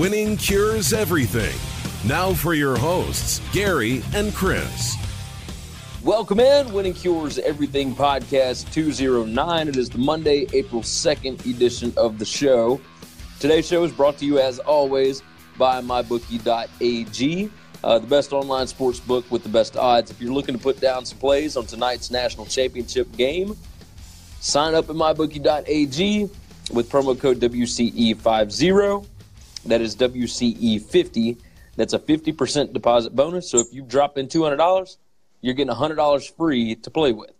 Winning cures everything. Now for your hosts, Gary and Chris. Welcome in, Winning Cures Everything Podcast 209. It is the Monday, April 2nd edition of the show. Today's show is brought to you, as always, by MyBookie.ag, uh, the best online sports book with the best odds. If you're looking to put down some plays on tonight's national championship game, sign up at MyBookie.ag with promo code WCE50. That is WCE50. That's a 50% deposit bonus. So if you drop in $200, you're getting $100 free to play with.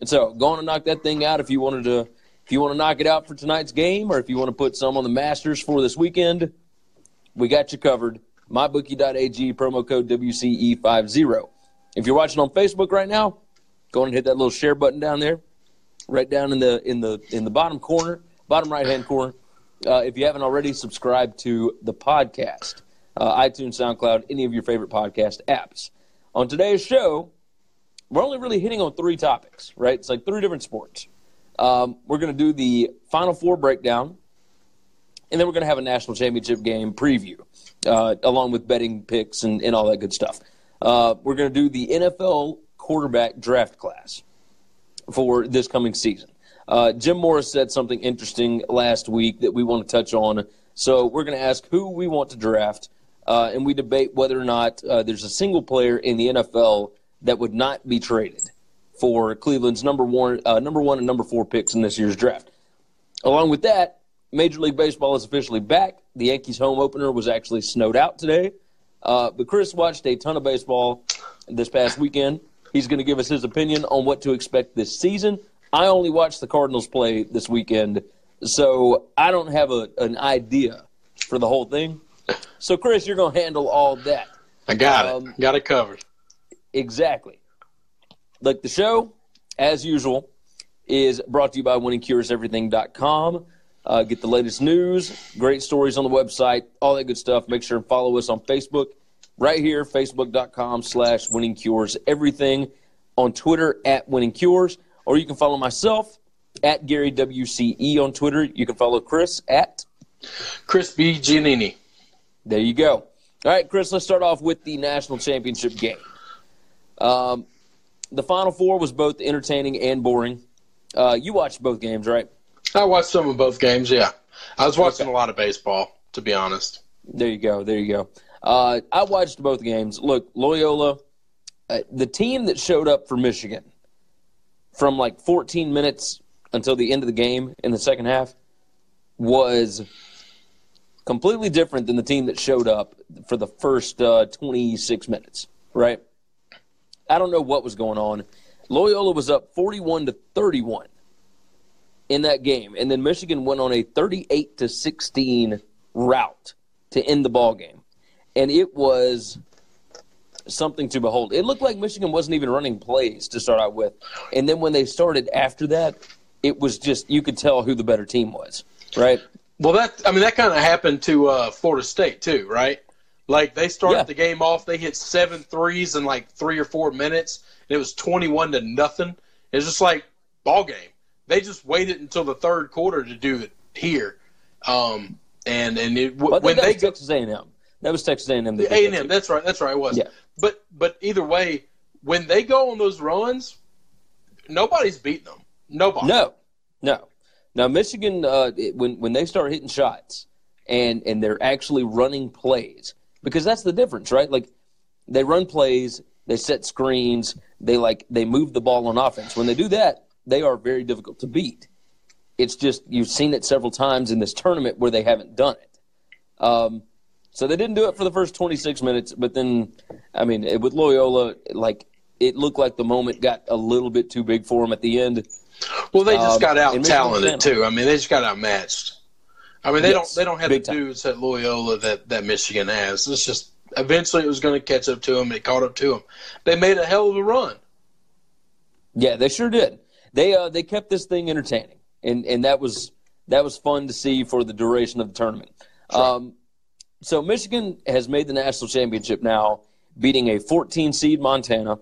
And so go on and knock that thing out if you wanted to if you want to knock it out for tonight's game or if you want to put some on the Masters for this weekend, we got you covered. MyBookie.ag promo code WCE50. If you're watching on Facebook right now, go on and hit that little share button down there, right down in the in the in the bottom corner, bottom right hand corner. Uh, if you haven't already, subscribe to the podcast, uh, iTunes, SoundCloud, any of your favorite podcast apps. On today's show, we're only really hitting on three topics, right? It's like three different sports. Um, we're going to do the Final Four breakdown, and then we're going to have a national championship game preview, uh, along with betting picks and, and all that good stuff. Uh, we're going to do the NFL quarterback draft class for this coming season. Uh, Jim Mora said something interesting last week that we want to touch on. So we're going to ask who we want to draft, uh, and we debate whether or not uh, there's a single player in the NFL that would not be traded for Cleveland's number one, uh, number one and number four picks in this year's draft. Along with that, Major League Baseball is officially back. The Yankees' home opener was actually snowed out today. Uh, but Chris watched a ton of baseball this past weekend. He's going to give us his opinion on what to expect this season. I only watched the Cardinals play this weekend, so I don't have a, an idea for the whole thing. So, Chris, you're going to handle all that. I got Um, it. Got it covered. Exactly. Like the show, as usual, is brought to you by winningcureseverything.com. Uh, get the latest news, great stories on the website, all that good stuff. Make sure and follow us on Facebook right here, facebook.com slash winningcureseverything, on Twitter at winningcures, or you can follow myself at Gary WCE on Twitter. You can follow Chris at Chris B. Giannini. there you go. All right, Chris, let's start off with the national championship game. Um, the Final Four was both entertaining and boring. Uh, you watched both games, right? I watched some of both games, yeah. I was watching Okay. a lot of baseball, to be honest. There you go. There you go. Uh, I watched both games. Look, Loyola, uh, the team that showed up for Michigan from like 14 minutes until the end of the game in the second half was completely different than the team that showed up for the first uh, 26 minutes, right? I don't know what was going on. Loyola was up 41 to 31 in that game, and then Michigan went on a 38 to 16 rout to end the ball game, and it was something to behold. It looked like Michigan wasn't even running plays to start out with, and then when they started after that, it was just you could tell who the better team was, right? Well, that I mean that kind of happened to uh, Florida State too, right? Like they started Yeah. the game off, they hit seven threes in like three or four minutes, and it was twenty-one to nothing. It was just like ball game. They just waited until the third quarter to do it here, um, and and it, Well, when they go Texas A&M. That was Texas A&M. A and M. that's right, that's right, it was. Yeah. But but either way, when they go on those runs, nobody's beating them. Nobody. No, no. Now Michigan, uh, it- when when they start hitting shots and and they're actually running plays, because that's the difference, right? Like they run plays, they set screens, they like they move the ball on offense. When they do that, they are very difficult to beat. It's just you've seen it several times in this tournament where they haven't done it. Um, so they didn't do it for the first 26 minutes, but then, I mean, it- with Loyola, like it looked like the moment got a little bit too big for them at the end. Well, they just Um, got out talented too. I mean, they just got outmatched. I mean, they Yes, don't they don't have the time. dudes at Loyola that that Michigan has. It's just eventually it was going to catch up to them. It caught up to them. They made a hell of a run. Yeah, they sure did. They uh, they kept this thing entertaining, and and that was that was fun to see for the duration of the tournament. Um, so Michigan has made the national championship now, beating a 14 seed Montana,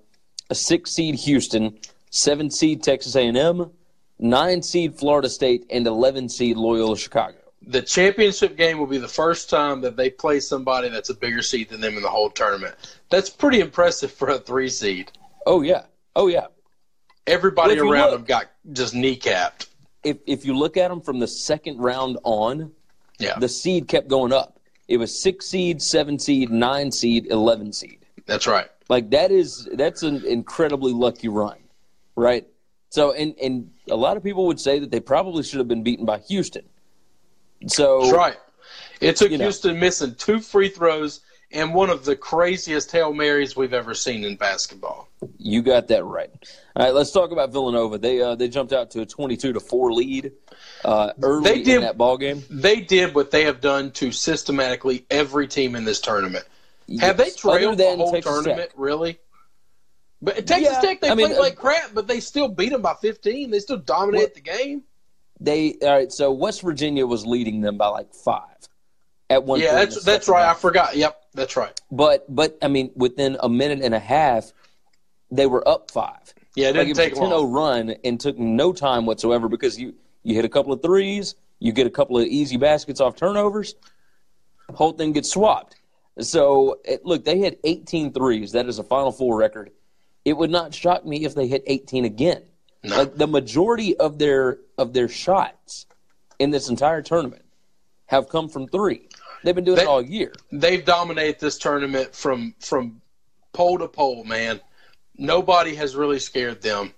a six seed Houston, seven seed Texas A&M, nine seed Florida State, and 11 seed Loyola Chicago. The championship game will be the first time that they play somebody that's a bigger seed than them in the whole tournament. That's pretty impressive for a three seed. Oh yeah, oh yeah. Everybody Well, around look- them got just kneecapped. If if you look at them from the second round on, Yeah, the seed kept going up. It was six seed, seven seed, nine seed, eleven seed. that's right. Like that is that's an incredibly lucky run, right? So and and a lot of people would say that they probably should have been beaten by Houston. So That's right. It took You know. Houston missing two free throws and one of the craziest hail marys we've ever seen in basketball. you got that right. All right, let's talk about Villanova. They uh, they jumped out to a twenty-two to four lead uh, early They did- in that ball game. They did what they have done to systematically every team in this tournament. Have they Yes, trailed the whole Texas tournament, Tech. really? But Texas Yeah, Tech, they I mean, played uh, like crap, but they still beat them by 15. They still dominated the game. They all right. So West Virginia was leading them by like five at one. Yeah, that's that's right. I forgot. Yep, that's right. But but I mean, within a minute and a half, they were up five. Yeah, it like didn't it take was a 10 long. run and took no time whatsoever because you you hit a couple of threes, you get a couple of easy baskets off turnovers, whole thing gets swapped. So it, look, they hit 18 threes. That is a Final Four record. It would not shock me if they hit 18 again. No. Like the majority of their of their shots in this entire tournament have come from three. They've been doing They- it all year. They've dominated this tournament from from pole to pole, man. Nobody has really scared them.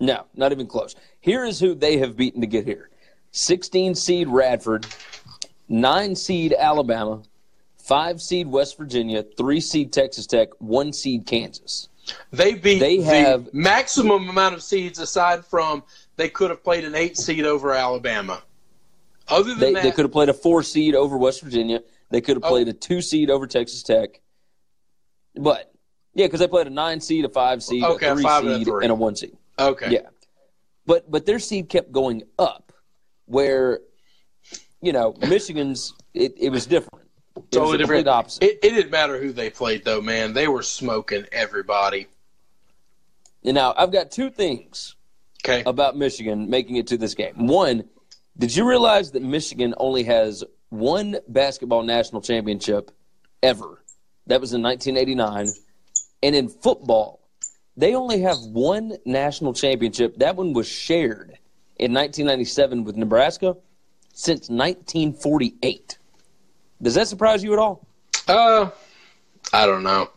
No, not even close. Here is who they have beaten to get here 16 seed Radford, 9 seed Alabama, 5 seed West Virginia, 3 seed Texas Tech, 1 seed Kansas. They beat They the have- maximum amount of seeds aside from they could have played an eight seed over Alabama. Other than They, that, they could have played a 4 seed over West Virginia. They could have Oh. played a 2 seed over Texas Tech. But, yeah, because they played a 9 seed, a 5 seed, Okay, a 3 five and a seed, three. and a 1 seed. okay. Yeah. But but their seed kept going up where you know, Michigan's it, it was different. It was totally the complete different. opposite. It, it didn't matter who they played, though, man. They were smoking everybody. and now I've got two things Okay. about Michigan making it to this game. One, did you realize that Michigan only has one basketball national championship ever? That was in 1989. And in football, they only have one national championship. That one was shared in 1997 with Nebraska since 1948. Does that surprise you at all? Uh, I don't know.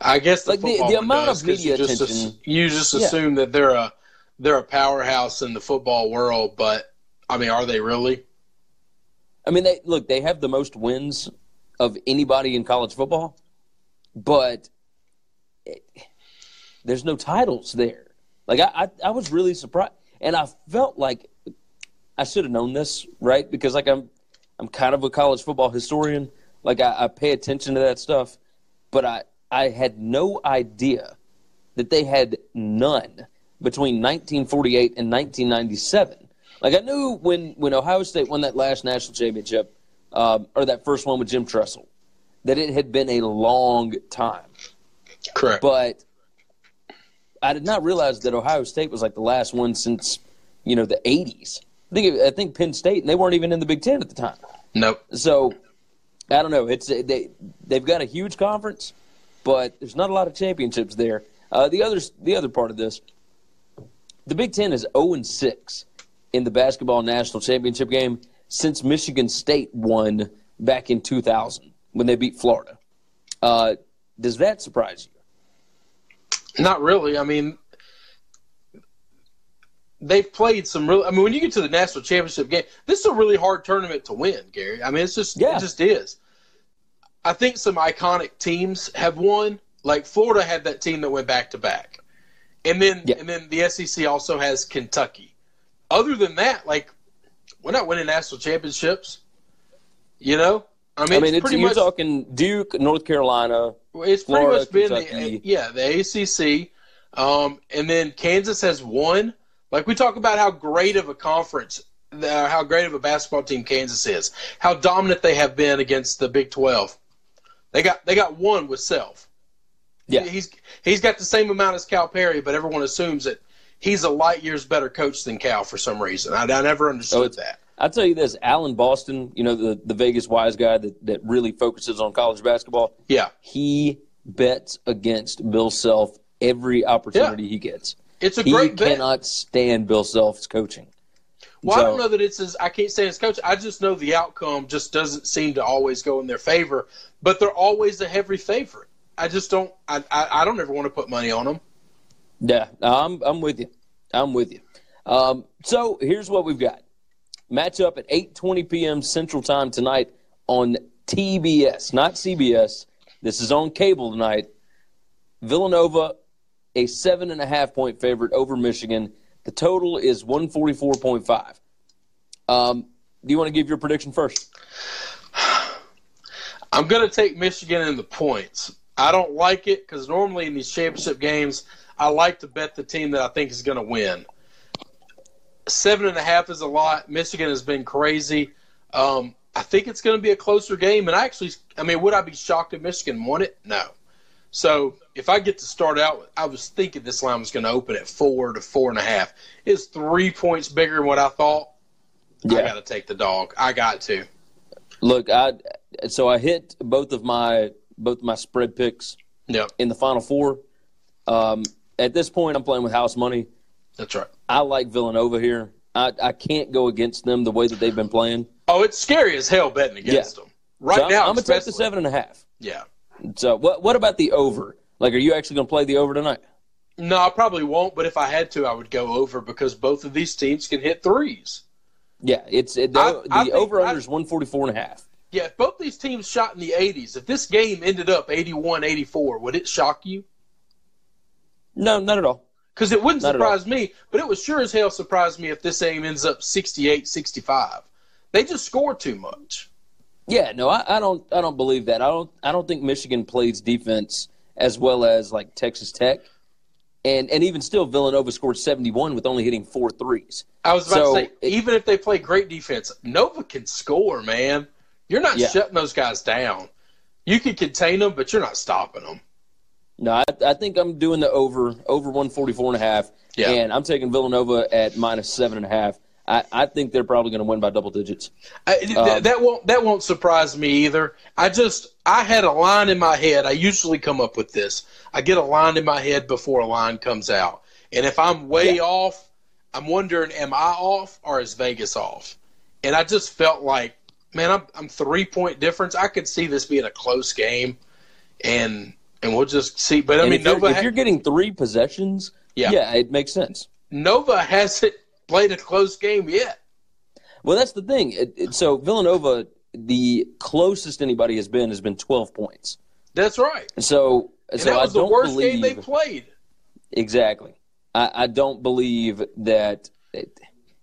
I guess the Like, the- the amount does, of media you just, attention- ass- you just Yeah. assume that they're a they're a powerhouse in the football world, but I mean, are they really? I mean, they look. They have the most wins of anybody in college football, but it, there's no titles there. Like I, I, I was really surprised, and I felt like I should have known this, right? Because like I'm, I'm kind of a college football historian. Like I, I pay attention to that stuff, but I, I had no idea that they had none between 1948 and 1997. Like I knew when when Ohio State won that last national championship, um, or that first one with Jim Tressel, that it had been a long time. Correct. But I did not realize that Ohio State was like the last one since you know the 80s. I think I think Penn State, and they weren't even in the Big Ten at the time. nope. So I don't know. It's they they've got a huge conference, but there's not a lot of championships there. Uh, the other the other part of this, the Big Ten is 0 and 6 in the basketball national championship game since Michigan State won back in 2000 when they beat Florida. Uh, does that surprise you? Not really. I mean, they've played some real. I mean, when you get to the national championship game, this is a really hard tournament to win, Gary. I mean, it's just Yeah. it just is. I think some iconic teams have won. Like Florida had that team that went back to back, and then Yeah. and then the SEC also has Kentucky. Other than that, like we're not winning national championships. You know, I mean, I mean, it's it's, pretty you're much talking Duke, North Carolina. it's pretty much been the, yeah the ACC, um, and then Kansas has won. Like we talk about how great of a conference, uh, how great of a basketball team Kansas is, how dominant they have been against the Big Twelve. They got they got one with Self. Yeah. he's he's got the same amount as Calipari, but everyone assumes that he's a light years better coach than Cal for some reason. I, I never understood it's- that. I'll tell you this: Alan Boston, you know the the Vegas wise guy that that really focuses on college basketball. Yeah, He bets against Bill Self every opportunity he gets. it's a He great bet. He cannot stand Bill Self's coaching. Well, I don't know that it's as I can't say as coach. I just know the outcome just doesn't seem to always go in their favor. But they're always a heavy favorite. I just don't. I I, I don't ever want to put money on them. Yeah, I'm I'm with you. I'm with you. Um, so here's what we've got: matchup at 8:20 p.m. Central Time tonight on TBS, not CBS. This is on cable tonight. Villanova, a seven and a half point favorite over Michigan. The total is 144.5. Um, do you want to give your prediction first? I'm going to take Michigan in the points. I don't like it because normally in these championship games, I like to bet the team that I think is going to win. Seven and a half is a lot. Michigan has been crazy. Um, I think it's going to be a closer game. And I actually, I mean, would I be shocked if Michigan won it? No. So if I get to start out, I was thinking this line was going to open at four to four and a half. It's three points bigger than what I thought. I got to take the dog. I got to. Look, I so I hit both of my both of my spread picks Yep, in the final four. Um, at this point, I'm playing with house money. that's right. I like Villanova here. I, I can't go against them the way that they've been playing. Oh, it's scary as hell betting against Yeah. them. Right So I'm, now, I'm gonna take the seven and a half. Yeah. So what what about the over? Like, are you actually gonna play the over tonight? No, I probably won't, but if I had to, I would go over because both of these teams can hit threes. Yeah, it's it, the, I- the I over under is 144 and a half. Yeah, if both these teams shot in the 80s, if this game ended up 81 84, would it shock you? No, not at all. Because it wouldn't Not surprise me, but it would sure as hell surprise me if this game ends up 68 65. They just score too much. Yeah, no, I, I don't I don't believe that. I don't I don't think Michigan plays defense as well as like Texas Tech. And and even still Villanova scored 71 with only hitting four threes. I was about So, to say, it- even if they play great defense, Nova can score, man. You're not Yeah. shutting those guys down. You can contain them, but you're not stopping them. No, I, I think I'm doing the over over 144 and a half. Yeah. And I'm taking Villanova at minus seven and a half. I, I think they're probably going to win by double digits. I, th- Um, that won't that won't surprise me either. I just I had a line in my head. I usually come up with this. I get a line in my head before a line comes out, and if I'm way Yeah. off, I'm wondering, am I off or is Vegas off? And I just felt like, man, I'm I'm three point difference. I could see this being a close game, and and we'll just see. But I and mean, if, you're, if ha- you're getting three possessions, Yeah. yeah, it makes sense. Nova hasn't played a close game yet. Well, that's the thing. It, it, so Villanova, the closest anybody has been has been 12 points. That's right. So, And so that was the don't worst believe game they played. exactly. I, I don't believe that. It,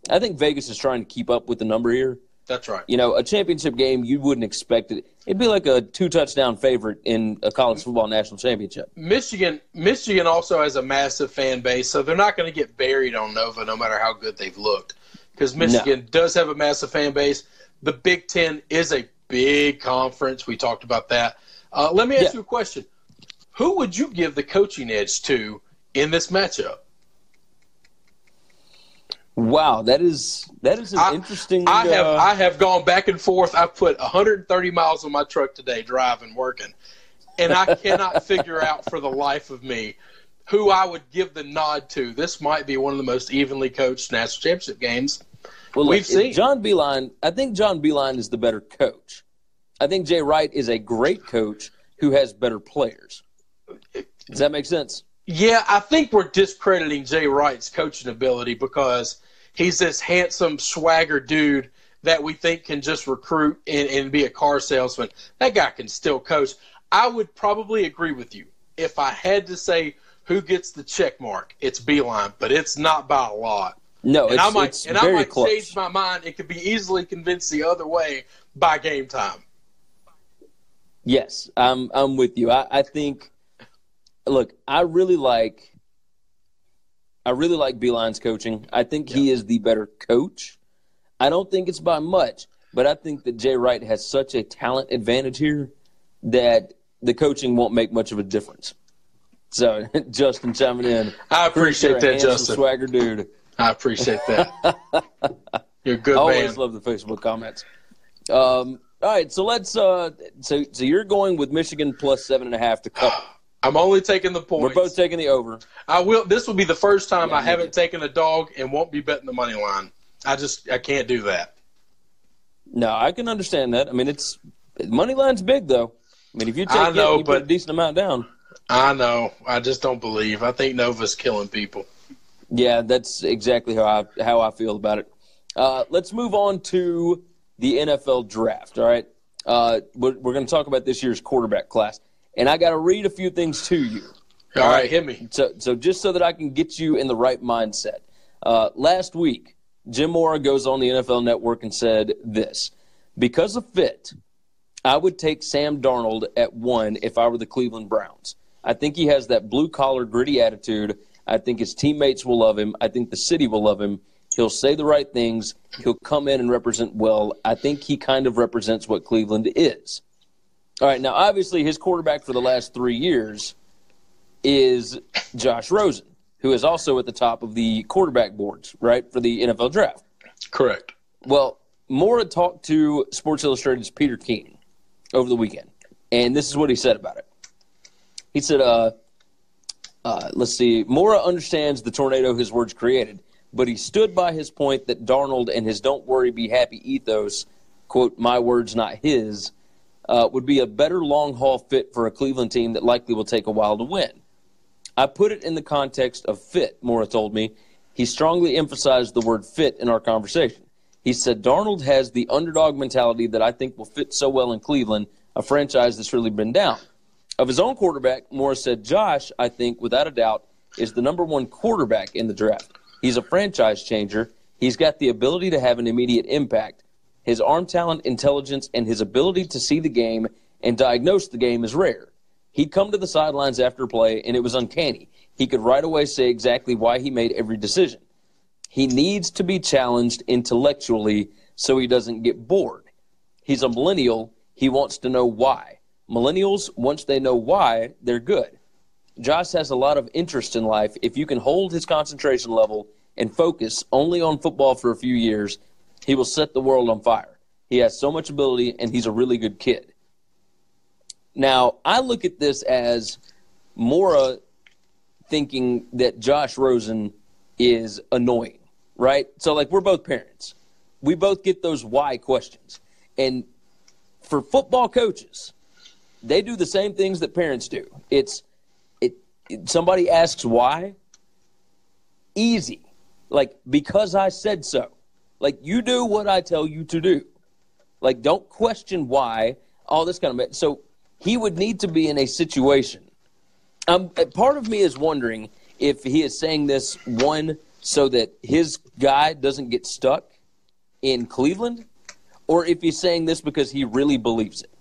I think Vegas is trying to keep up with the number here. That's right. You know, a championship game, you wouldn't expect it. It'd be like a two touchdown favorite in a college football national championship. Michigan, Michigan also has a massive fan base, so they're not going to get buried on Nova, no matter how good they've looked. Because Michigan no. does have a massive fan base. The Big Ten is a big conference. We talked about that. Uh, let me ask yeah. you a question: Who would you give the coaching edge to in this matchup? Wow, that is that is an I, interesting. I have uh, I have gone back and forth. I've put 130 miles on my truck today, driving, working, and I cannot figure out for the life of me who I would give the nod to. This might be one of the most evenly coached national championship games well, we've seen. John Beilein. I think John Beilein is the better coach. I think Jay Wright is a great coach who has better players. Does that make sense? Yeah, I think we're discrediting Jay Wright's coaching ability because he's this handsome swagger dude that we think can just recruit and, and be a car salesman. That guy can still coach. I would probably agree with you. If I had to say who gets the check mark, it's Beilein, but it's not by a lot. No, and I might and I might close. change my mind. It could be easily convinced the other way by game time. Yes, I'm I'm with you. I, I think look, I really like I really like Beilein's coaching. I think he is the better coach. I don't think it's by much, but I think that Jay Wright has such a talent advantage here that the coaching won't make much of a difference. So, Justin chiming in. I appreciate that, Justin. Swagger dude. I appreciate that. You're a good I always love the Facebook comments. Um, all right, so let's. Uh, so, so you're going with Michigan plus seven and a half to cover. I'm only taking the points. We're both taking the over. I will. This will be the first time yeah, I haven't taken a dog and won't be betting the money line. I just I can't do that. No, I can understand that. I mean, it's money line's big though. I mean, if you take I know, it, you but, put a decent amount down. I know. I just don't believe. I think Nova's killing people. Yeah, that's exactly how I how I feel about it. Uh, let's move on to the NFL draft. All right, uh, we're, we're going to talk about this year's quarterback class and I got to read a few things to you. All, All right, right, hit me. So, so just so that I can get you in the right mindset. Uh, last week, Jim Mora goes on the NFL Network and said this: because of fit, I would take Sam Darnold at one if I were the Cleveland Browns. I think he has that blue collar, gritty attitude. I think his teammates will love him. I think the city will love him. He'll say the right things. He'll come in and represent well. I think he kind of represents what Cleveland is. All right, now obviously his quarterback for the last three years is Josh Rosen, who is also at the top of the quarterback boards, right, for the NFL draft. Correct. Well, Mora talked to Sports Illustrated's Peter King over the weekend, and this is what he said about it. He said, uh, uh, let's see, Mora understands the tornado his words created, but he stood by his point that Darnold and his don't worry, be happy ethos, quote, my words, not his, uh, would be a better long haul fit for a Cleveland team that likely will take a while to win. I put it in the context of fit, Mora told me. He strongly emphasized the word fit in our conversation. He said Darnold has the underdog mentality that I think will fit so well in Cleveland, a franchise that's really been down. Of his own quarterback, Mora said Josh, I think, without a doubt, is the number one quarterback in the draft. He's a franchise changer. He's got the ability to have an immediate impact. His arm talent, intelligence, and his ability to see the game and diagnose the game is rare. He'd come to the sidelines after play, and it was uncanny. He could right away say exactly why he made every decision. He needs to be challenged intellectually so he doesn't get bored. He's a millennial. He wants to know why. Millennials, once they know why, they're good. Josh has a lot of interest in life. If you can hold his concentration level and focus only on football for a few years, he will set the world on fire. He has so much ability, and he's a really good kid. Now, I look at this as Mora thinking that Josh Rosen is annoying, right? So, like, we're both parents. We both get those why questions. And for football coaches, they do the same things that parents do. It's it, it somebody asks why, easy. Like, because I said so. Like you do what I tell you to do. Like don't question why. All this kind of so he would need to be in a situation. Um, part of me is wondering if he is saying this one so that his guy doesn't get stuck in Cleveland, or if he's saying this because he really believes it.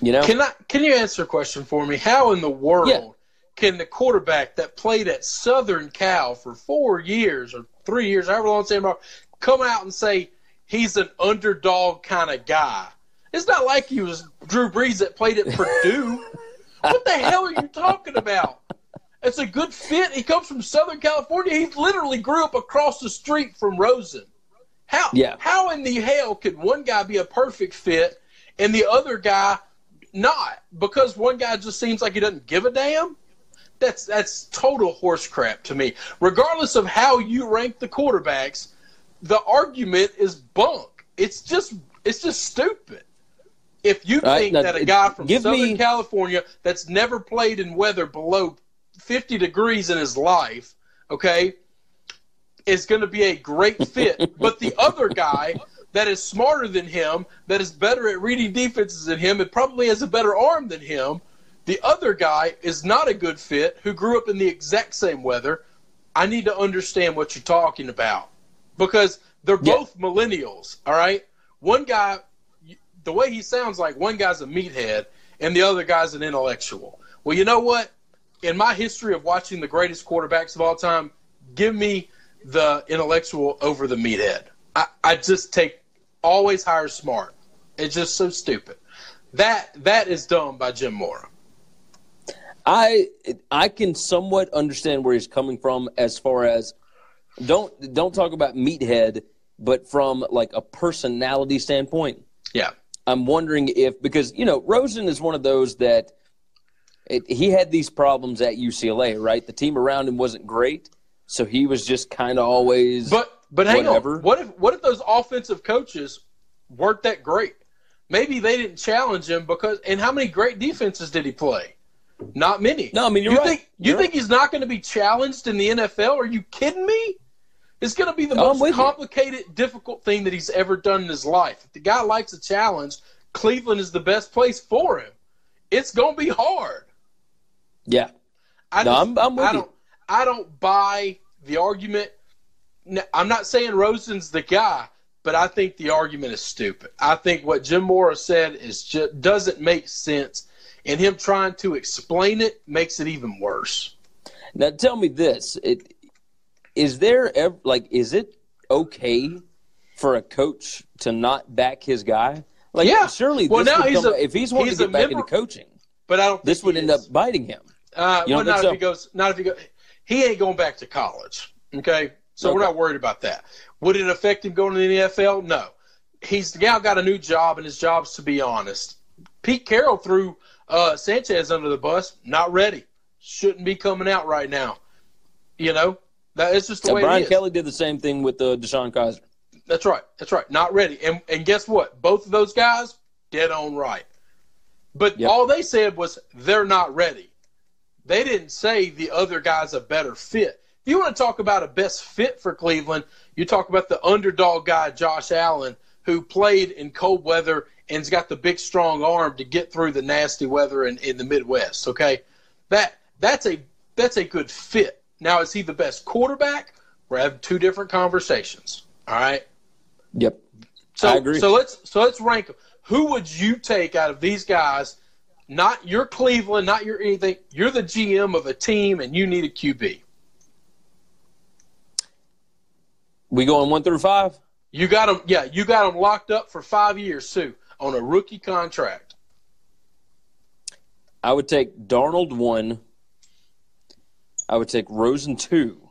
You know? Can I can you answer a question for me? How in the world Yeah. can the quarterback that played at Southern Cal for four years or three years, however long Darnold, come out and say he's an underdog kind of guy? It's not like he was Drew Brees that played at Purdue. What the hell are you talking about? It's a good fit. He comes from Southern California. He literally grew up across the street from Rosen. How Yeah. how in the hell could one guy be a perfect fit and the other guy not? Because one guy just seems like he doesn't give a damn. That's that's total horse crap to me. Regardless of how you rank the quarterbacks, the argument is bunk. It's just it's just stupid. If you right, think now, that a guy from Southern me- California that's never played in weather below 50 degrees in his life, okay, is going to be a great fit, but the other guy that is smarter than him, that is better at reading defenses than him, and probably has a better arm than him, the other guy is not a good fit who grew up in the exact same weather. I need to understand what you're talking about because they're Yeah. both millennials, all right? One guy, the way he sounds like, one guy's a meathead and the other guy's an intellectual. Well, you know what? In my history of watching the greatest quarterbacks of all time, give me the intellectual over the meathead. I, I just take always hire smart. It's just so stupid. That that is dumb by Jim Mora. I I can somewhat understand where he's coming from as far as don't don't talk about meathead, but from like a personality standpoint. Yeah. I'm wondering if because you know Rosen is one of those that it, he had these problems at UCLA, right? The team around him wasn't great, so he was just kind of always. But but hang Whatever. on. What if what if those offensive coaches weren't that great? Maybe they didn't challenge him because and how many great defenses did he play? Not many. No, I mean, you're you right. think you You're think he's not going to be challenged in the NFL? Are you kidding me? It's going to be the most with you. complicated, difficult thing that he's ever done in his life. If the guy likes a challenge, Cleveland is the best place for him. It's going to be hard. yeah, I No, just, I'm- I'm with I don't, I don't buy the argument. I'm not saying Rosen's the guy, but I think the argument is stupid. I think what Jim Mora said is just doesn't make sense, and him trying to explain it makes it even worse. Now tell me this: it, is there ever like is it okay for a coach to not back his guy? Like, Yeah. surely Well, this now he's come, a- if he's wanting he's to get back member- into coaching, But I don't. this would end up biting him. Uh, You well, not think if he goes. Not if he goes. He ain't going back to college. Okay, so we're not worried about that. Would it affect him going to the NFL? No. He's now got a new job, and his job's to be honest. Pete Carroll threw uh, Sanchez under the bus. Not ready. Shouldn't be coming out right now. You know that it's just the way Brian it is. Kelly did the same thing with uh, DeShone Kizer. That's right. That's right. Not ready. And and guess what? Both of those guys dead on right. But Yep. all they said was they're not ready. They didn't say the other guy's a better fit. If you want to talk about a best fit for Cleveland, you talk about the underdog guy Josh Allen who played in cold weather and's got the big strong arm to get through the nasty weather in, in the Midwest. Okay, that that's a that's a good fit. Now is he the best quarterback? We're having two different conversations. All right. Yep. So, I agree. So let's so let's rank them. Who would you take out of these guys? Not your Cleveland, not your anything. You're the GM of a team, and you need a QB. We going one through five? You got them. Yeah, you got them locked up for five years too on a rookie contract. I would take Darnold one. I would take Rosen two.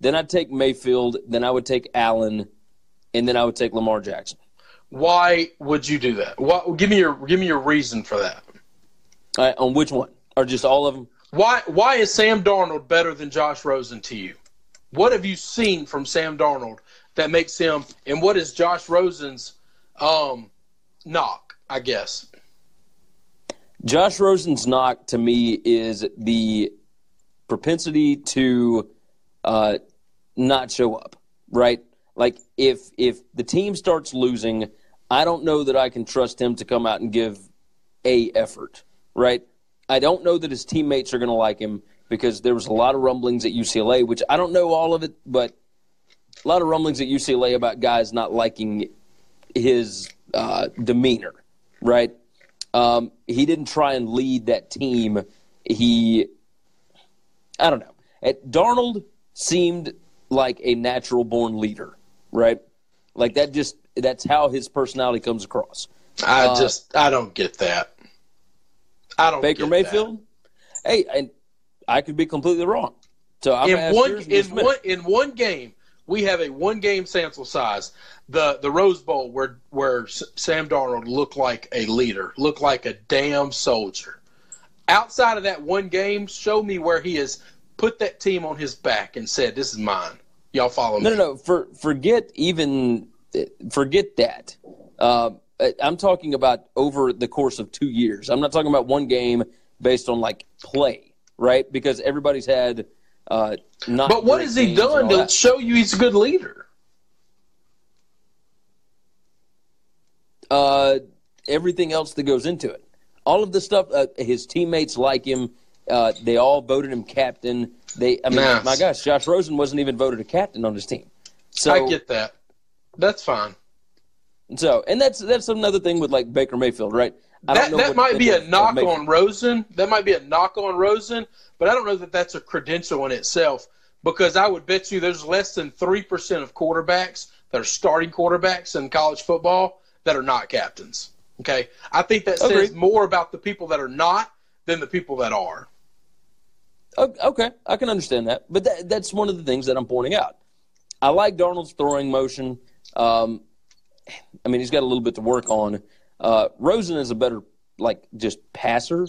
Then I'd take Mayfield. Then I would take Allen, and then I would take Lamar Jackson. Why would you do that? What, give me your give me your reason for that. Right, on which one? Or just all of them? Why why is Sam Darnold better than Josh Rosen to you? What have you seen from Sam Darnold that makes him? And what is Josh Rosen's um, knock? I guess. Josh Rosen's knock to me is the propensity to uh, not show up. Right? Like if if the team starts losing, I don't know that I can trust him to come out and give a effort. Right? I don't know that his teammates are going to like him because there was a lot of rumblings at UCLA, which I don't know all of it, but a lot of rumblings at UCLA about guys not liking his uh, demeanor, right? Um, he didn't try and lead that team. He, I don't know. At Darnold seemed like a natural born leader, right? Like that just that's how his personality comes across. I uh, just I don't get that. I don't Baker Mayfield. That. Hey, and I could be completely wrong. So I'm in one in one in one game we have a one game sample size. The the Rose Bowl where where Sam Darnold looked like a leader, looked like a damn soldier. Outside of that one game, show me where he has put that team on his back and said, "This is mine." Y'all follow me? no. No, no, For, forget even forget that. Uh, I'm talking about over the course of two years. I'm not talking about one game based on like play, right? Because everybody's had uh, not. But what has he done to show you he's a good leader? Uh, everything else that goes into it, all of the stuff. Uh, his teammates like him. Uh, they all voted him captain. They, I mean, nice. my gosh, Josh Rosen wasn't even voted a captain on his team. So I get that. That's fine. So, and that's that's another thing with like Baker Mayfield, right? That that might be a knock on Rosen. That might be a knock on Rosen, but I don't know that that's a credential in itself because I would bet you there's less than three percent of quarterbacks that are starting quarterbacks in college football that are not captains. Okay, I think that says Agreed. more about the people that are not than the people that are. Okay, I can understand that, but that, that's one of the things that I'm pointing out. I like Darnold's throwing motion. Um, I mean, he's got a little bit to work on. Uh, Rosen is a better, like, just passer.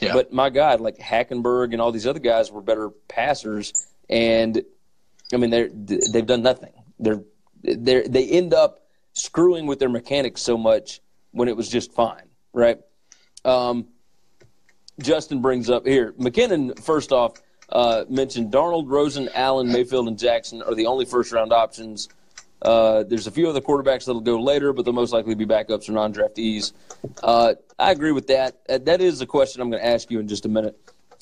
Yeah. But my God, like Hackenberg and all these other guys were better passers, and I mean they're they've done nothing. They're they they end up screwing with their mechanics so much when it was just fine, right? Um, Justin brings up here McKinnon. First off, uh, mentioned Darnold, Rosen, Allen, Mayfield, and Jackson are the only first round options. Uh, there's a few other quarterbacks that'll go later, but they'll most likely be backups or non draftees. Uh, I agree with that. Uh, that is a question I'm going to ask you in just a minute.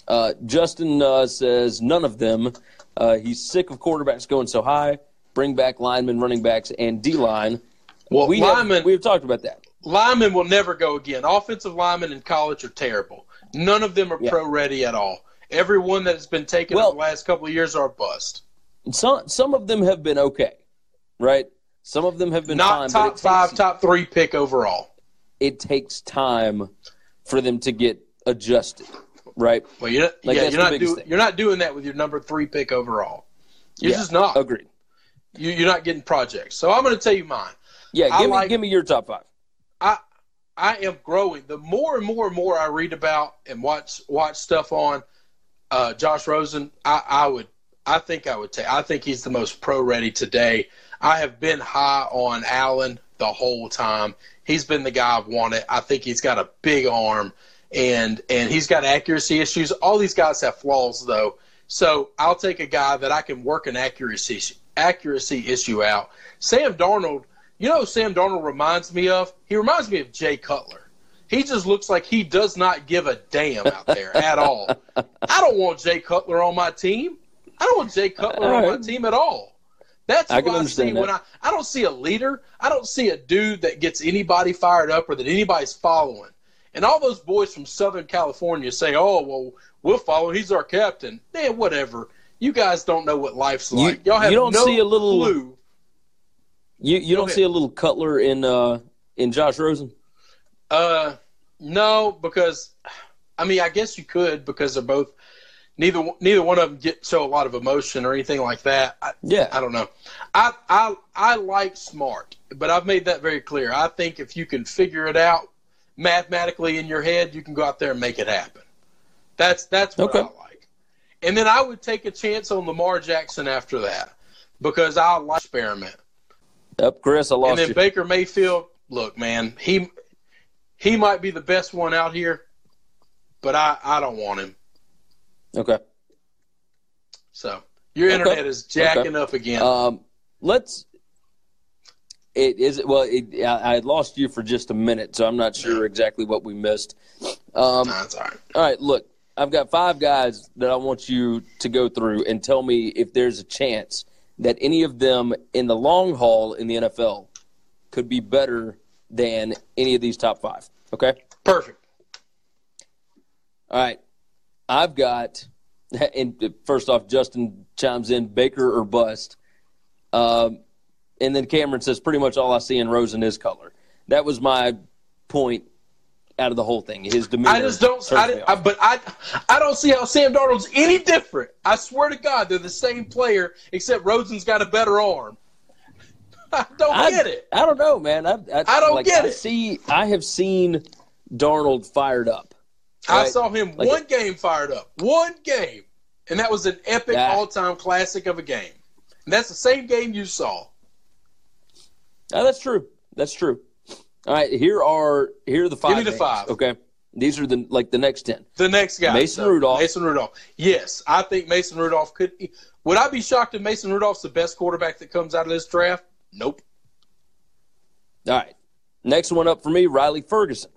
Uh, Justin uh, says none of them. Uh, he's sick of quarterbacks going so high. Bring back linemen, running backs, and D line. Well, we linemen, have, we've talked about that. Linemen will never go again. Offensive linemen in college are terrible. None of them are yeah. pro ready at all. Everyone that has been taken well, in the last couple of years are bust. Some some of them have been okay right? Some of them have been not fine, top five, top three pick overall. It takes time for them to get adjusted, right? Well, you're not, like yeah, you're not, do, you're not doing that with your number three pick overall. You're yeah, just not. Agreed. You, you're not getting projects. So I'm going to tell you mine. Yeah, give me give me your top five. I I am growing. The more and more and more I read about and watch watch stuff on uh, Josh Rosen, I, I would I think I would take. I think he's the most pro ready today. I have been high on Allen the whole time. He's been the guy I've wanted. I think he's got a big arm and and he's got accuracy issues. All these guys have flaws though. So I'll take a guy that I can work an accuracy accuracy issue out. Sam Darnold, you know Sam Darnold reminds me of? He reminds me of Jay Cutler. He just looks like he does not give a damn out there at all. I don't want Jay Cutler on my team. I don't want Jay Cutler on my team at all. That's I what I see that. when I I don't see a leader. I don't see a dude that gets anybody fired up or that anybody's following. And all those boys from Southern California say, "Oh, well, we'll follow. He's our captain." Man, whatever. You guys don't know what life's like. You, all have you don't no see a little, clue. You you don't see a little Cutler in uh in Josh Rosen? Uh, no, because I mean, I guess you could because they're both neither neither one of them get show a lot of emotion or anything like that. I, yeah, I don't know. I I I like smart, but I've made that very clear. I think if you can figure it out mathematically in your head, you can go out there and make it happen. That's that's what okay. I like. And then I would take a chance on Lamar Jackson after that because I like experiment. Yep, Chris, I lost And then you. Baker Mayfield, look, man, he he might be the best one out here, but I I don't want him. Okay. So your okay. internet is jacking okay. up again. Um, let's. It is well. It, I, I, lost you for just a minute, so I'm not sure exactly what we missed. Um, That's all right. All right. Look, I've got five guys that I want you to go through and tell me if there's a chance that any of them in the long haul in the NFL could be better than any of these top five. Okay? Perfect. All right. I've got, and first off, Justin chimes in Baker or bust. Um, and then Cameron says pretty much all I see in Rosen is color. That was my point out of the whole thing. His demeanor. I just don't. I, I, but I, I don't see how Sam Darnold's any different. I swear to God, they're the same player, except Rosen's got a better arm. I don't I, get it. I don't know, man. I, I, I don't like, get I it. See, I have seen Darnold fired up. I saw him Like- one game fired up, one game, and that was an epic all-time classic of a game. And that's the same game you saw. Oh, that's true. That's true. All right, here are here are the five. Give me the names, five. Okay, these are the like the next ten. The next guy, Mason Rudolph. Mason Rudolph. Yes, I think Mason Rudolph could. Would I be shocked if Mason Rudolph's the best quarterback that comes out of this draft? Nope. All right, next one up for me, Riley Ferguson.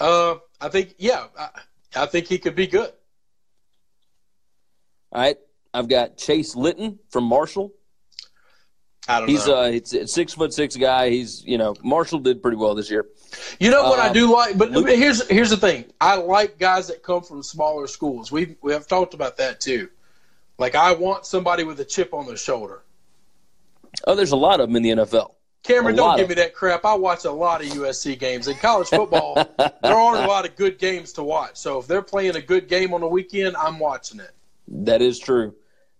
Uh, I think yeah, I, I think he could be good. All right, I've got Chase Litton from Marshall. I don't He's know. uh, it's a six foot six guy. He's you know Marshall did pretty well this year. You know what I Um, do like, but Luke- here's here's the thing. I like guys that come from smaller schools. We we have talked about that too. Like I want somebody with a chip on their shoulder. Oh, there's a lot of them in the NFL. Cameron, don't give me that crap. I watch a lot of USC games. In college football, there aren't a lot of good games to watch. So if they're playing a good game on the weekend, I'm watching it. That is true.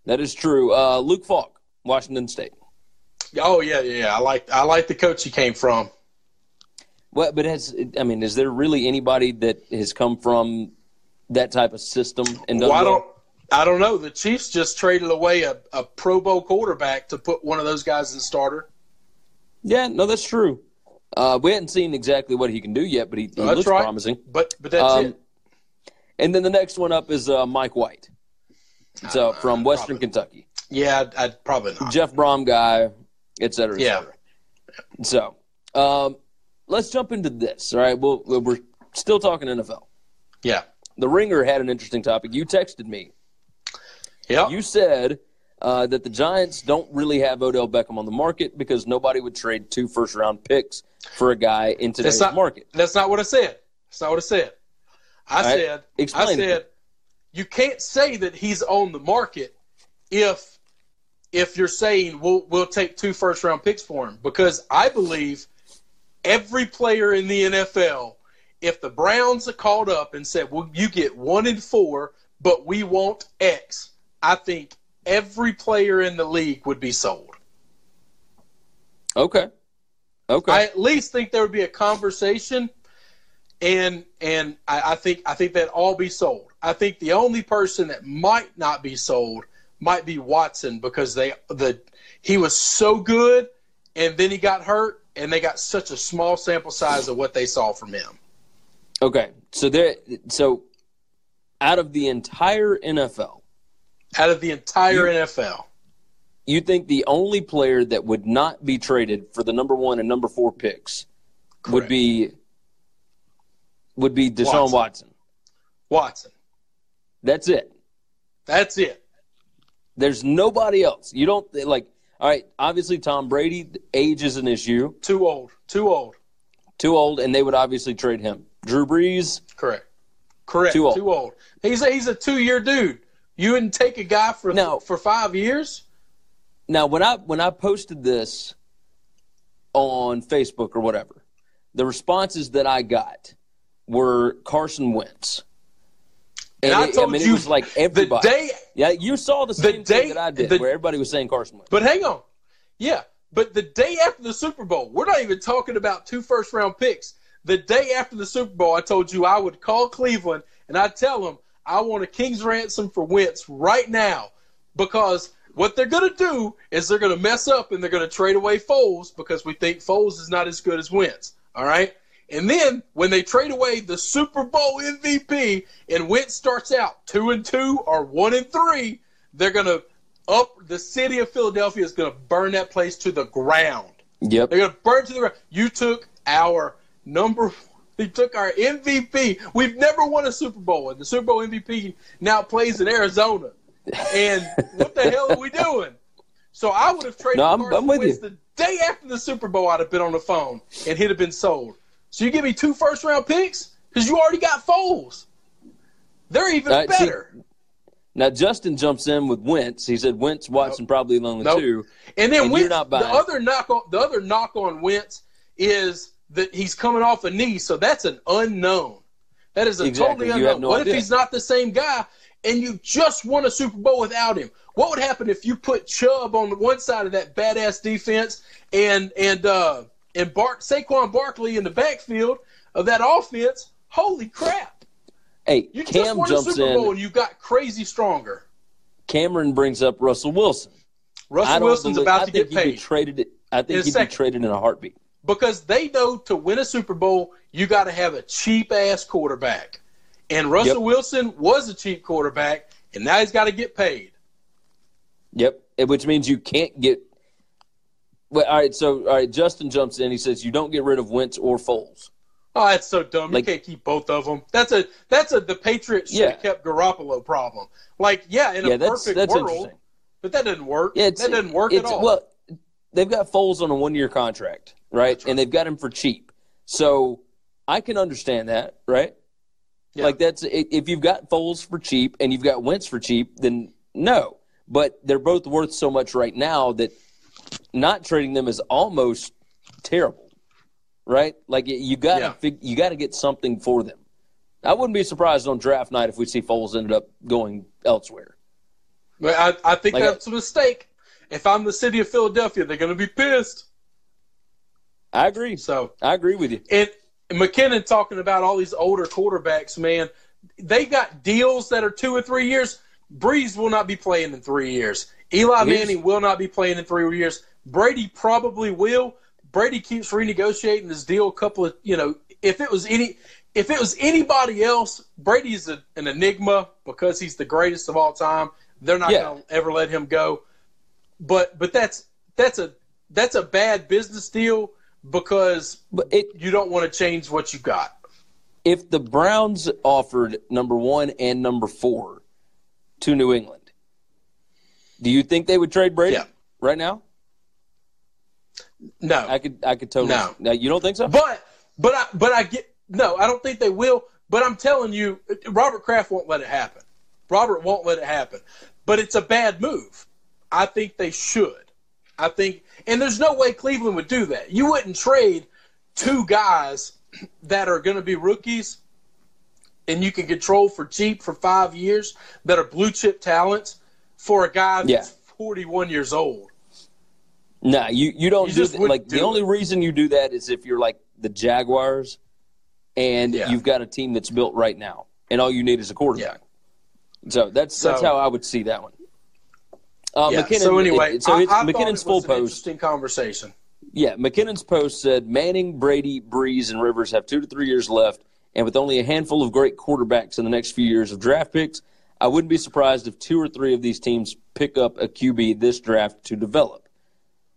That is true. Uh, Luke Falk, Washington State. Oh yeah, yeah, yeah. I like I like the coach he came from. Well, but has I mean, is there really anybody that has come from that type of system and Well, I don't I don't know. The Chiefs just traded away a, a Pro Bowl quarterback to put one of those guys in starter. Yeah, no, that's true. Uh, we hadn't seen exactly what he can do yet, but he, he looks right. promising. But but that's Um, it. And then the next one up is uh, Mike White, so from Western probably. Kentucky, Yeah, I'd, I'd probably not. Jeff Brohm guy, et cetera, et Yeah. cetera. So um, let's jump into this. All right, we'll, we're still talking NFL. Yeah. The Ringer had an interesting topic. You texted me. Yep. You said uh, that the Giants don't really have Odell Beckham on the market because nobody would trade two first round picks for a guy in today's That's not market. That's not what I said. That's not what I said. I right. said Explain I said you can't say that he's on the market if if you're saying we'll we'll take two first round picks for him because I believe every player in the NFL if the Browns are called up and said, "Well, you get one in four, but we want X," I think every player in the league would be sold. Okay. Okay. I at least think there would be a conversation, and and I, I think I think that all be sold. I think the only person that might not be sold might be Watson because they the he was so good, and then he got hurt, and they got such a small sample size of what they saw from him. okay. So there. So out of the entire NFL, Out of the entire You- NFL, you think the only player that would not be traded for the number one and number four picks would be would be Deshaun Watson. Watson. Watson. That's it. That's it. There's nobody else. You don't like. All right. Obviously, Tom Brady. Age is an issue. Too old. Too old. Too old, and they would obviously trade him. Drew Brees. Correct. Correct. Too old. Too old. He's a, he's a two year dude. You wouldn't take a guy for now, for five years. Now, when I when I posted this on Facebook or whatever, the responses that I got were Carson Wentz. And I it- told mean, you it was like everybody. the day. yeah, you saw the same day- thing that I did, the- where everybody was saying Carson Wentz. But hang on, yeah. But the day after the Super Bowl, we're not even talking about two first round picks. The day after the Super Bowl, I told you I would call Cleveland and I'd tell them I want a king's ransom for Wentz right now because what they're going to do is they're going to mess up and they're going to trade away Foles because we think Foles is not as good as Wentz. All right. And then when they trade away the Super Bowl MVP and Wentz starts out two and two or one and three, they're going to up the city of Philadelphia is going to burn that place to the ground. Yep. They're going to burn to the ground. You took our number. You took our MVP. We've never won a Super Bowl, and the Super Bowl MVP now plays in Arizona. And what the hell are we doing? So I would have traded No, I'm- Carson I'm with Wentz you. the day after the Super Bowl. I'd have been on the phone and he'd have been sold. So you give me two first round picks because you already got Foles. They're even see, better. Now Justin jumps in with Wentz. He said Wentz, Watson probably along the Nope. two. And then and Wentz, you're not the other knock on the other knock on Wentz is that he's coming off a knee, so that's an unknown. That is a Exactly. totally unknown. no what idea. if he's not the same guy and you just won a Super Bowl without him? What would happen if you put Chubb on the one side of that badass defense and and uh and Bark Saquon Barkley in the backfield of that offense? Holy crap! Hey, You just Cam won a jumps Super Bowl in. and you got crazy stronger. Cameron brings up Russell Wilson. Russell Wilson's believe- about I to get paid. traded. I In think he'd be traded in a heartbeat. Because they know to win a Super Bowl, you got to have a cheap ass quarterback. And Russell Yep. Wilson was a cheap quarterback, and now he's got to get paid. Yep. Which means you can't get. Well, all right. So, all right. Justin jumps in. He says you don't get rid of Wentz or Foles. Oh, that's so dumb. Like- you can't keep both of them. That's a that's a the Patriots should Yeah. have kept Garoppolo problem. Like, yeah, in Yeah, a that's perfect that's world, interesting. but that didn't work. Yeah, that didn't work at all. Well, they've got Foles on a one-year contract, right? And they've got him for cheap. So I can understand that, right? Yeah. Like that's if you've got Foles for cheap and you've got Wentz for cheap, then no. But they're both worth so much right now that not trading them is almost terrible, right? Like you got to Yeah. fig- you got to get something for them. I wouldn't be surprised on draft night if we see Foles ended up going elsewhere. But I, I think Like, that's a mistake. If I'm the city of Philadelphia, they're going to be pissed. I agree. So I agree with you. And McKinnon talking about all these older quarterbacks, man. They got deals that are two or three years. Brees will not be playing in three years. Eli Here's- Manning will not be playing in three years. Brady probably will. Brady keeps renegotiating his deal. A couple of you know, if it was any, if it was anybody else, Brady's a, an enigma because he's the greatest of all time. They're not Yeah. going to ever let him go. But but that's that's a that's a bad business deal because it, you don't want to change what you got. if the Browns offered number one and number four to New England, do you think they would trade Brady Yeah. right now? No, I could, I could totally. No. Now, you don't think so? but but I but I get no. I don't think they will. But I'm telling you, Robert Kraft won't let it happen. Robert won't let it happen. But it's a bad move. I think they should. I think, and there's no way Cleveland would do that. You wouldn't trade two guys that are going to be rookies and you can control for cheap for five years that are blue chip talents for a guy that's Yeah. 41 years old. Nah, you, you don't You do that. Like the do only it. reason you do that is if you're like the Jaguars, and Yeah. you've got a team that's built right now, and all you need is a quarterback. So that's that's So- how I would see that one. Uh, Yeah. McKinnon, so anyway, it- so I, it's, I McKinnon's it full an post. interesting conversation. Yeah, McKinnon's post said Manning, Brady, Brees, and Rivers have two to three years left, and with only a handful of great quarterbacks in the next few years of draft picks, I wouldn't be surprised if two or three of these teams pick up a QB this draft to develop.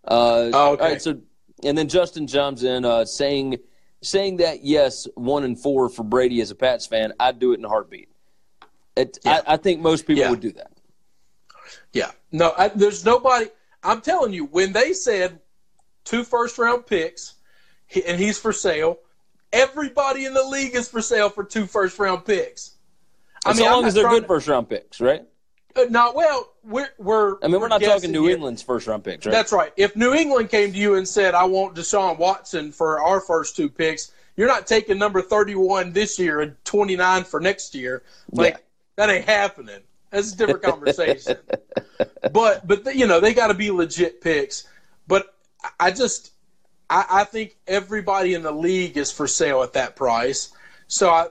Uh, Oh, okay. All right, so and then Justin chimes in uh, saying saying that yes, one and four for Brady as a Pats fan, I'd do it in a heartbeat. It, Yeah. I, I think most people Yeah. would do that. No, I, there's nobody. I'm telling you, when they said two first round picks and he's for sale, everybody in the league is for sale for two first round picks. I As mean, long as they're good to- first round picks, right? Uh, no, well, we're we're. I mean, we're not talking New. England's first round picks, right? That's right. If New England came to you and said, "I want Deshaun Watson for our first two picks," you're not taking number 31 this year and 29 for next year. Like Yeah. that ain't happening. That's a different conversation. but but you know they got to be legit picks. But I just I, I think everybody in the league is for sale at that price. So I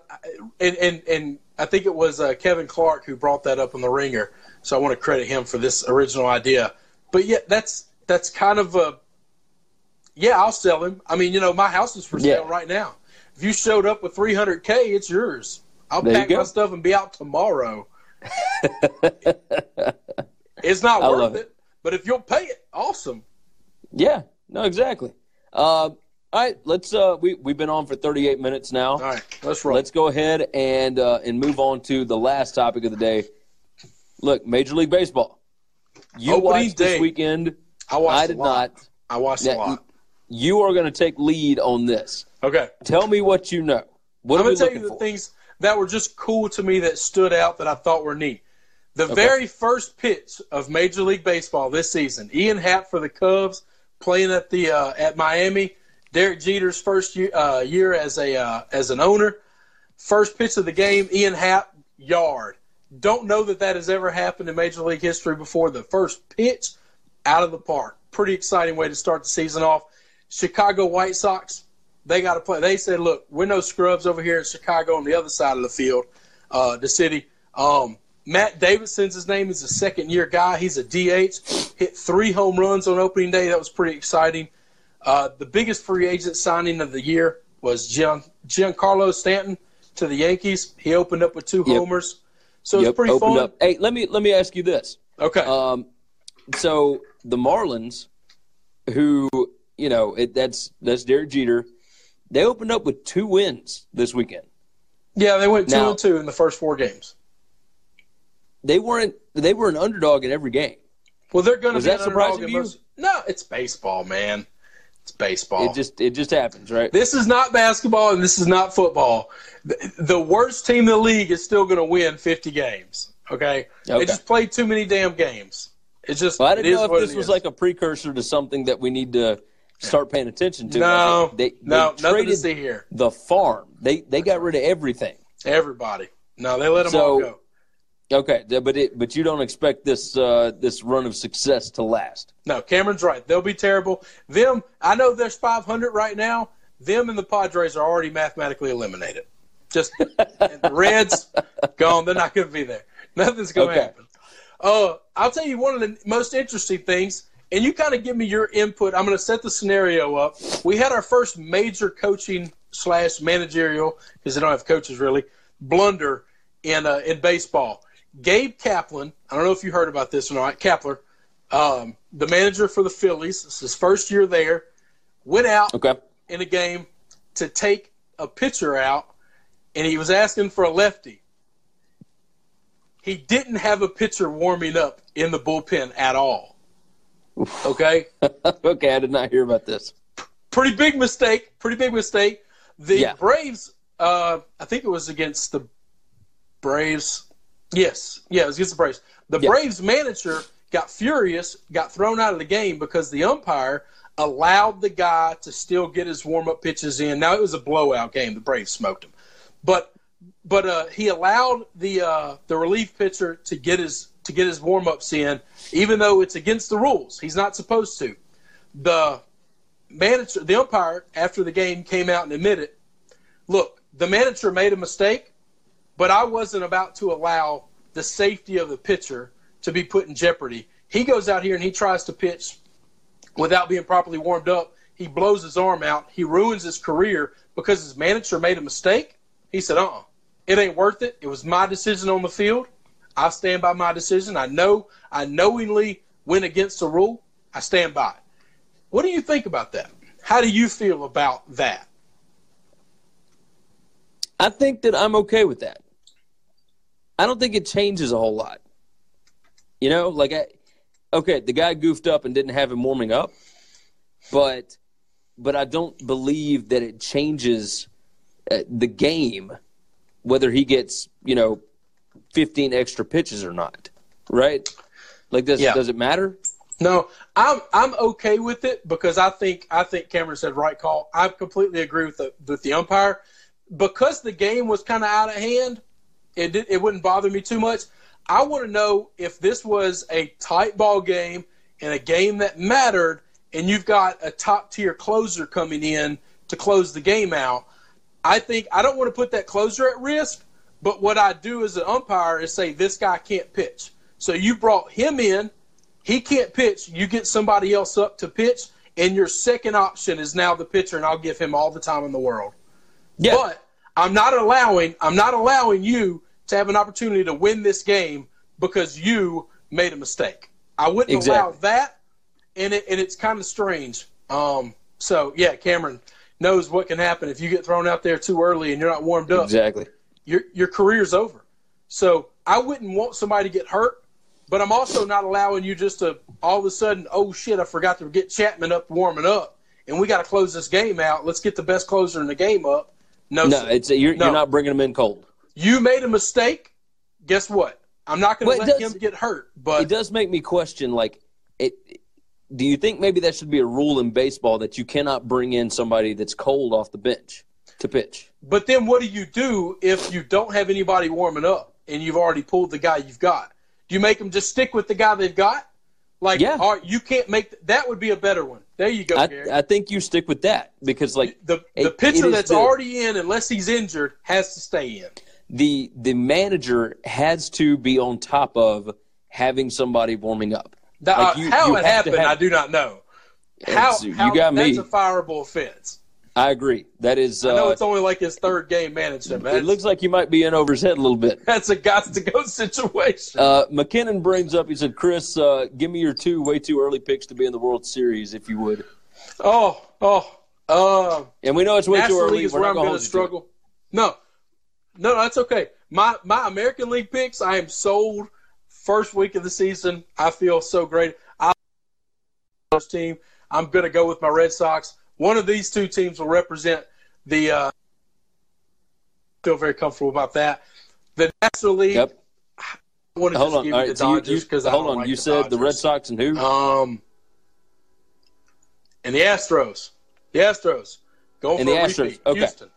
and and and I think it was uh, Kevin Clark who brought that up on the Ringer. So I want to credit him for this original idea. But yeah, that's that's kind of a yeah. I'll sell him. I mean, you know, my house is for sale Yeah. right now. If you showed up with 300k, it's yours. I'll There pack my stuff and be out tomorrow. it's not I worth it. it. but if you'll pay it, awesome. Yeah, no, exactly. Uh, all right, let's. Uh, we we've been on for 38 minutes now. All right, let's roll. Let's go ahead and uh, and move on to the last topic of the day. look, Major League Baseball. You Opening watched day. this weekend. I watched. I did not. I watched Yeah, a lot. You are going to take lead on this. Okay. Tell me what you know. What I'm gonna tell you the for? things that were just cool to me that stood out that I thought were neat. The very first pitch of Major League Baseball this season, Ian Happ for the Cubs playing at the uh, at Miami. Derek Jeter's first year, uh, year as a uh, as an owner. First pitch of the game, Ian Happ yard. Don't know that that has ever happened in Major League history before. The first pitch out of the park. Pretty exciting way to start the season off. Chicago White Sox, they got to play. They said, look, we're no scrubs over here in Chicago on the other side of the field, uh, the city. Um, Matt Davidson's his name. He's a second year guy. He's a DH. Hit three home runs on opening day. That was pretty exciting. Uh, the biggest free agent signing of the year was Gian, Giancarlo Stanton to the Yankees. He opened up with two Yep. homers. So it's pretty opened fun. up. Hey, let me let me ask you this. Okay. Um, so the Marlins, who you know, it, that's that's Derek Jeter. They opened up with two wins this weekend. yeah, they went two now- and two in the first four games. They weren't. They were an underdog in every game. Well, they're going to be that surprising in to you? most- No, it's baseball, man. It's baseball. It just it just happens, right? This is not basketball and this is not football. The, the worst team in the league is still going to win 50 games. Okay? Okay. They just played too many damn games. It's just. Well, I didn't know if this was is. like a precursor to something that we need to start paying attention to. No, they, they no, nothing to see here. the farm. They they got rid of everything. Everybody. No, they let them So- all go. Okay, but it, but you don't expect this uh, this run of success to last. No, Cameron's right. They'll be terrible. Them, I know there's 500 right now. Them and the Padres are already mathematically eliminated. Just the Reds gone. They're not going to be there. Nothing's going to Okay. happen. Uh, I'll tell you one of the most interesting things, and you kind of give me your input. I'm going to set the scenario up. We had our first major coaching slash managerial because they don't have coaches really blunder in uh, in baseball. Gabe Kaplan. I don't know if you heard about this or not. Kapler, um, the manager for the Phillies. This is his first year there. Went out Okay. in a game to take a pitcher out, and he was asking for a lefty. He didn't have a pitcher warming up in the bullpen at all. Okay? okay, I did not hear about this. pretty big mistake. Pretty big mistake. The Yeah. Braves, uh, I think it was against the Braves. Yes, yeah, it was against the Braves. The Yeah. Braves manager got furious, got thrown out of the game because the umpire allowed the guy to still get his warm up pitches in. Now it was a blowout game. The Braves smoked him, but but uh, he allowed the uh, the relief pitcher to get his to get his warm ups in, even though it's against the rules. He's not supposed to. The manager, the umpire, after the game came out and admitted, look, the manager made a mistake, but I wasn't about to allow the safety of the pitcher to be put in jeopardy. He goes out here and he tries to pitch without being properly warmed up. He blows his arm out. He ruins his career because his manager made a mistake. He said, uh uh it ain't worth it. It was my decision on the field. I stand by my decision. I know I knowingly went against the rule. I stand by it. What do you think about that? How do you feel about that? I think that I'm okay with that. I don't think it changes a whole lot. You know, like I, okay, the guy goofed up and didn't have him warming up, but but I don't believe that it changes uh, the game whether he gets you know 15 extra pitches or not, right? Like does Yeah. does it matter? No, I'm I'm okay with it because I think I think Cameron said right call. I completely agree with the with the umpire because the game was kind of out of hand. It did, it wouldn't bother me too much. I want to know if this was a tight ball game and a game that mattered, and you've got a top tier closer coming in to close the game out. I think I don't want to put that closer at risk, but what I do as an umpire is say this guy can't pitch. So you brought him in, he can't pitch. You get somebody else up to pitch, and your second option is now the pitcher, and I'll give him all the time in the world. Yeah. But I'm not allowing I'm not allowing you to have an opportunity to win this game because you made a mistake. I wouldn't allow Exactly. that, and it and it's kind of strange. Um, so yeah, Cameron knows what can happen if you get thrown out there too early and you're not warmed up Exactly. Your your career's over. So I wouldn't want somebody to get hurt. but I'm also not allowing you just to all of a sudden, oh shit, I forgot to get Chapman up warming up, and we got to close this game out. Let's get the best closer in the game up. No, No, sir. it's you're, No. you're not bringing him in cold. you made a mistake. Guess what? I'm not going to let does- him get hurt. But it does make me question, like, it. Do you think maybe that should be a rule in baseball that you cannot bring in somebody that's cold off the bench to pitch? But then what do you do if you don't have anybody warming up and you've already pulled the guy you've got? Do you make them just stick with the guy they've got? Like, Yeah. all right, you can't make that would be a better one. There you go, I, Gary. I think you stick with that because, like, the the it- pitcher it that's the- already in, unless he's injured, has to stay in. the the manager has to be on top of having somebody warming up. That, Like, uh, how you it happened, have- I do not know. How, It's- you how got me. That's a fireable offense. I agree. That is. I know Uh, it's only like his third game managing him. It looks like you might be in over his head a little bit. that's a got to go situation. Uh, McKinnon brings up. He said, "Chris, uh, give me your two way too early picks to be in the World Series, if you would." oh, oh, uh, And we know it's way too early. League is We're where I'm going going to struggle. No, no, that's okay. My my American League picks, I am sold. First week of the season, I feel so great. I team. I'm going to go with my Red Sox. One of these two teams will represent the. Uh, feel very comfortable about that. The National League. Yep. I want to Hold just on. give All you the right. So Dodgers because I hold on. like you the said the Red Sox and who? Um, and the Astros. The Astros. Going And for the a Astros. repeat. Okay. Houston.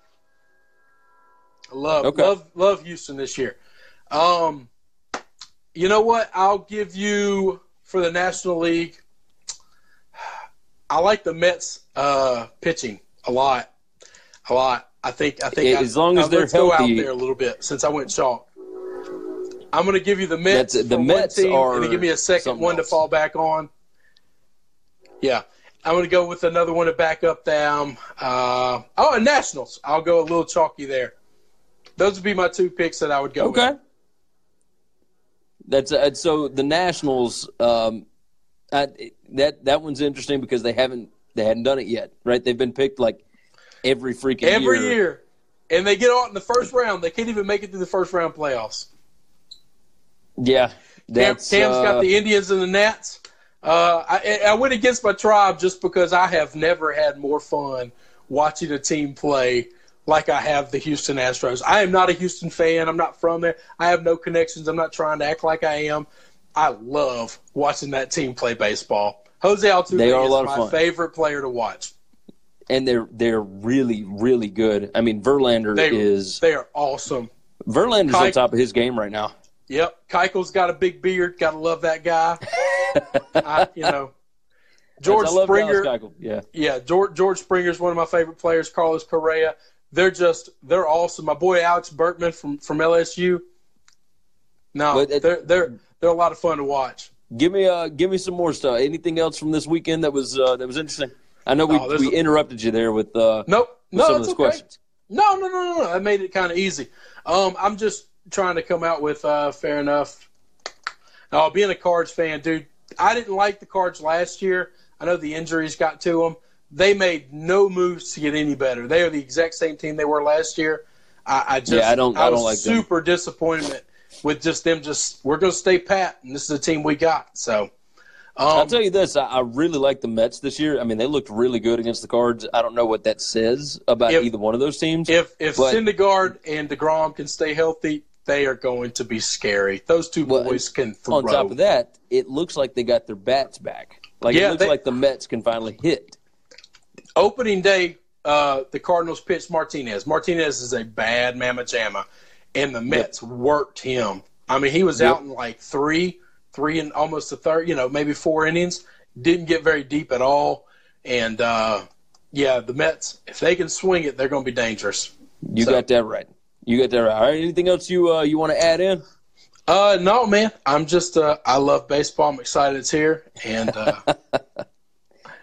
I love Okay. love love Houston this year. Um, you know what? I'll give you for the National League. I like the Mets uh, pitching a lot, a lot. I think I think As I- long as uh, they're let's go out there a little bit since I went chalk. I'm going to give you the Mets. That's- the Mets team, are and give me a second one to fall back on. Yeah, I'm going to go with another one to back up them. Uh, oh, and Nationals. I'll go a little chalky there. Those would be my two picks that I would go Okay. with. That's uh, so the Nationals. Um, That that one's interesting because they haven't they hadn't done it yet, right? They've been picked like every freaking Every year. And they get out in the first round. They can't even make it through the first round playoffs. Yeah, Cam, that's Cam's uh, got the Indians and the Nats. Uh, I, I went against my tribe just because I have never had more fun watching a team play like I have the Houston Astros. I am not a Houston fan. I'm not from there. I have no connections. I'm not trying to act like I am. I love watching that team play baseball. Jose Altuve They are a is my fun. favorite player to watch. and they're they're really really good. I mean, Verlander They is they are awesome. Verlander's on top of his game right now. Yep, Keuchel's got a big beard. Got to love that guy. I, you know, George I love Springer. Yeah, Yeah, George George Springer's one of my favorite players. Carlos Correa. They're just they're awesome. My boy Alex Bregman from from LSU. No, it- they're they're they're a lot of fun to watch. give me uh give me some more stuff. Anything else from this weekend that was uh, that was interesting? I know we Oh, we a- interrupted you there with uh Nope, with no, some of it's those okay. questions. No, no, no, no, no. I made it kind of easy. Um, I'm just trying to come out with uh, fair enough. Oh, being a Cards fan, dude, I didn't like the Cards last year. I know the injuries got to them. They made no moves to get any better. They are the exact same team they were last year. I, I just, Yeah, I don't- I don't was like them. super disappointment with just them. Just we're going to stay pat, and this is the team we got. So, I'll um, tell you this: I, I really like the Mets this year. I mean, they looked really good against the Cards. I don't know what that says about If- either one of those teams. if if But- Syndergaard and Degrom can stay healthy, they are going to be scary. Those two Well, boys can throw. On top of that, it looks like they got their bats back. Like Yeah, it looks they- like the Mets can finally hit. opening day, uh, the Cardinals pitched Martinez. Martinez is a bad mamma jamma, and the Mets worked him. I mean, he was Yep. out in like three, three and almost a third, you know, maybe four innings. Didn't get very deep at all, and uh, yeah, the Mets, if they can swing it, they're going to be dangerous. You So- got that right. You got that right. All right. Anything else you uh, you want to add in? Uh, no, man, I'm just, uh, I love baseball. I'm excited it's here, and uh,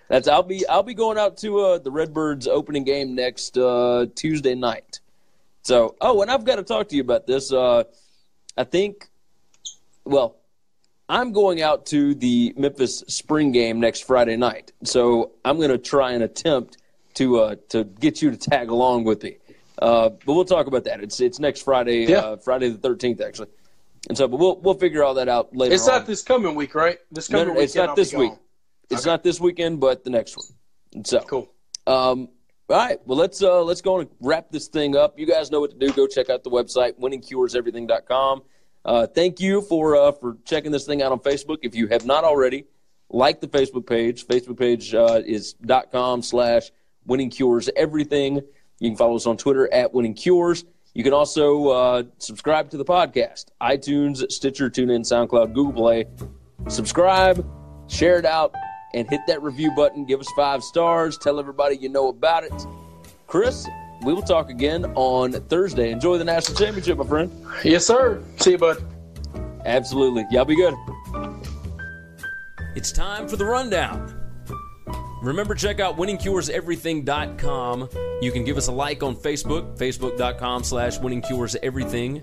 That's I'll be I'll be going out to uh, the Redbirds opening game next uh, Tuesday night. So oh, and I've got to talk to you about this. Uh, I think, well, I'm going out to the Memphis spring game next Friday night. So I'm going to try and attempt to uh, to get you to tag along with me. Uh, but we'll talk about that. It's it's next Friday, Yeah. uh, Friday the 13th, actually. And so, but we'll we'll figure all that out later. It's on. not this coming week, right? This No, coming no, it's not I'll this week. It's Okay. not this weekend, but the next one. And so Cool. Um, all right. Well, let's uh, let's go and wrap this thing up. You guys know what to do. Go check out the website winningcureseverything.com. Uh, thank you for uh, for checking this thing out on Facebook. If you have not already, like the Facebook page. Facebook page uh, is dot com slash winning cures everything. You can follow us on Twitter at winning cures. You can also uh, subscribe to the podcast. iTunes, Stitcher, TuneIn, SoundCloud, Google Play. Subscribe, share it out, and hit that review button. Give us five stars. Tell everybody you know about it. Chris, we will talk again on Thursday. Enjoy the national championship, my friend. Yes, sir. See you, bud. Absolutely. Y'all be good. It's time for the rundown. Remember, check out winningcureseverything.com. You can give us a like on Facebook, facebook.com slash winningcureseverything.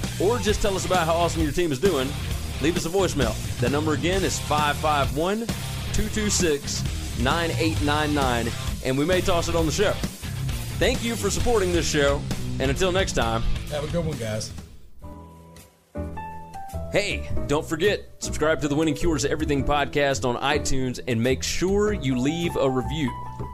or just tell us about how awesome your team is doing, leave us a voicemail. That number again is 551 226 9899, and we may toss it on the show. Thank you for supporting this show, and until next time, Have a good one, guys. Hey, don't forget, subscribe to the Winning Cures Everything podcast on iTunes and make sure you leave a review.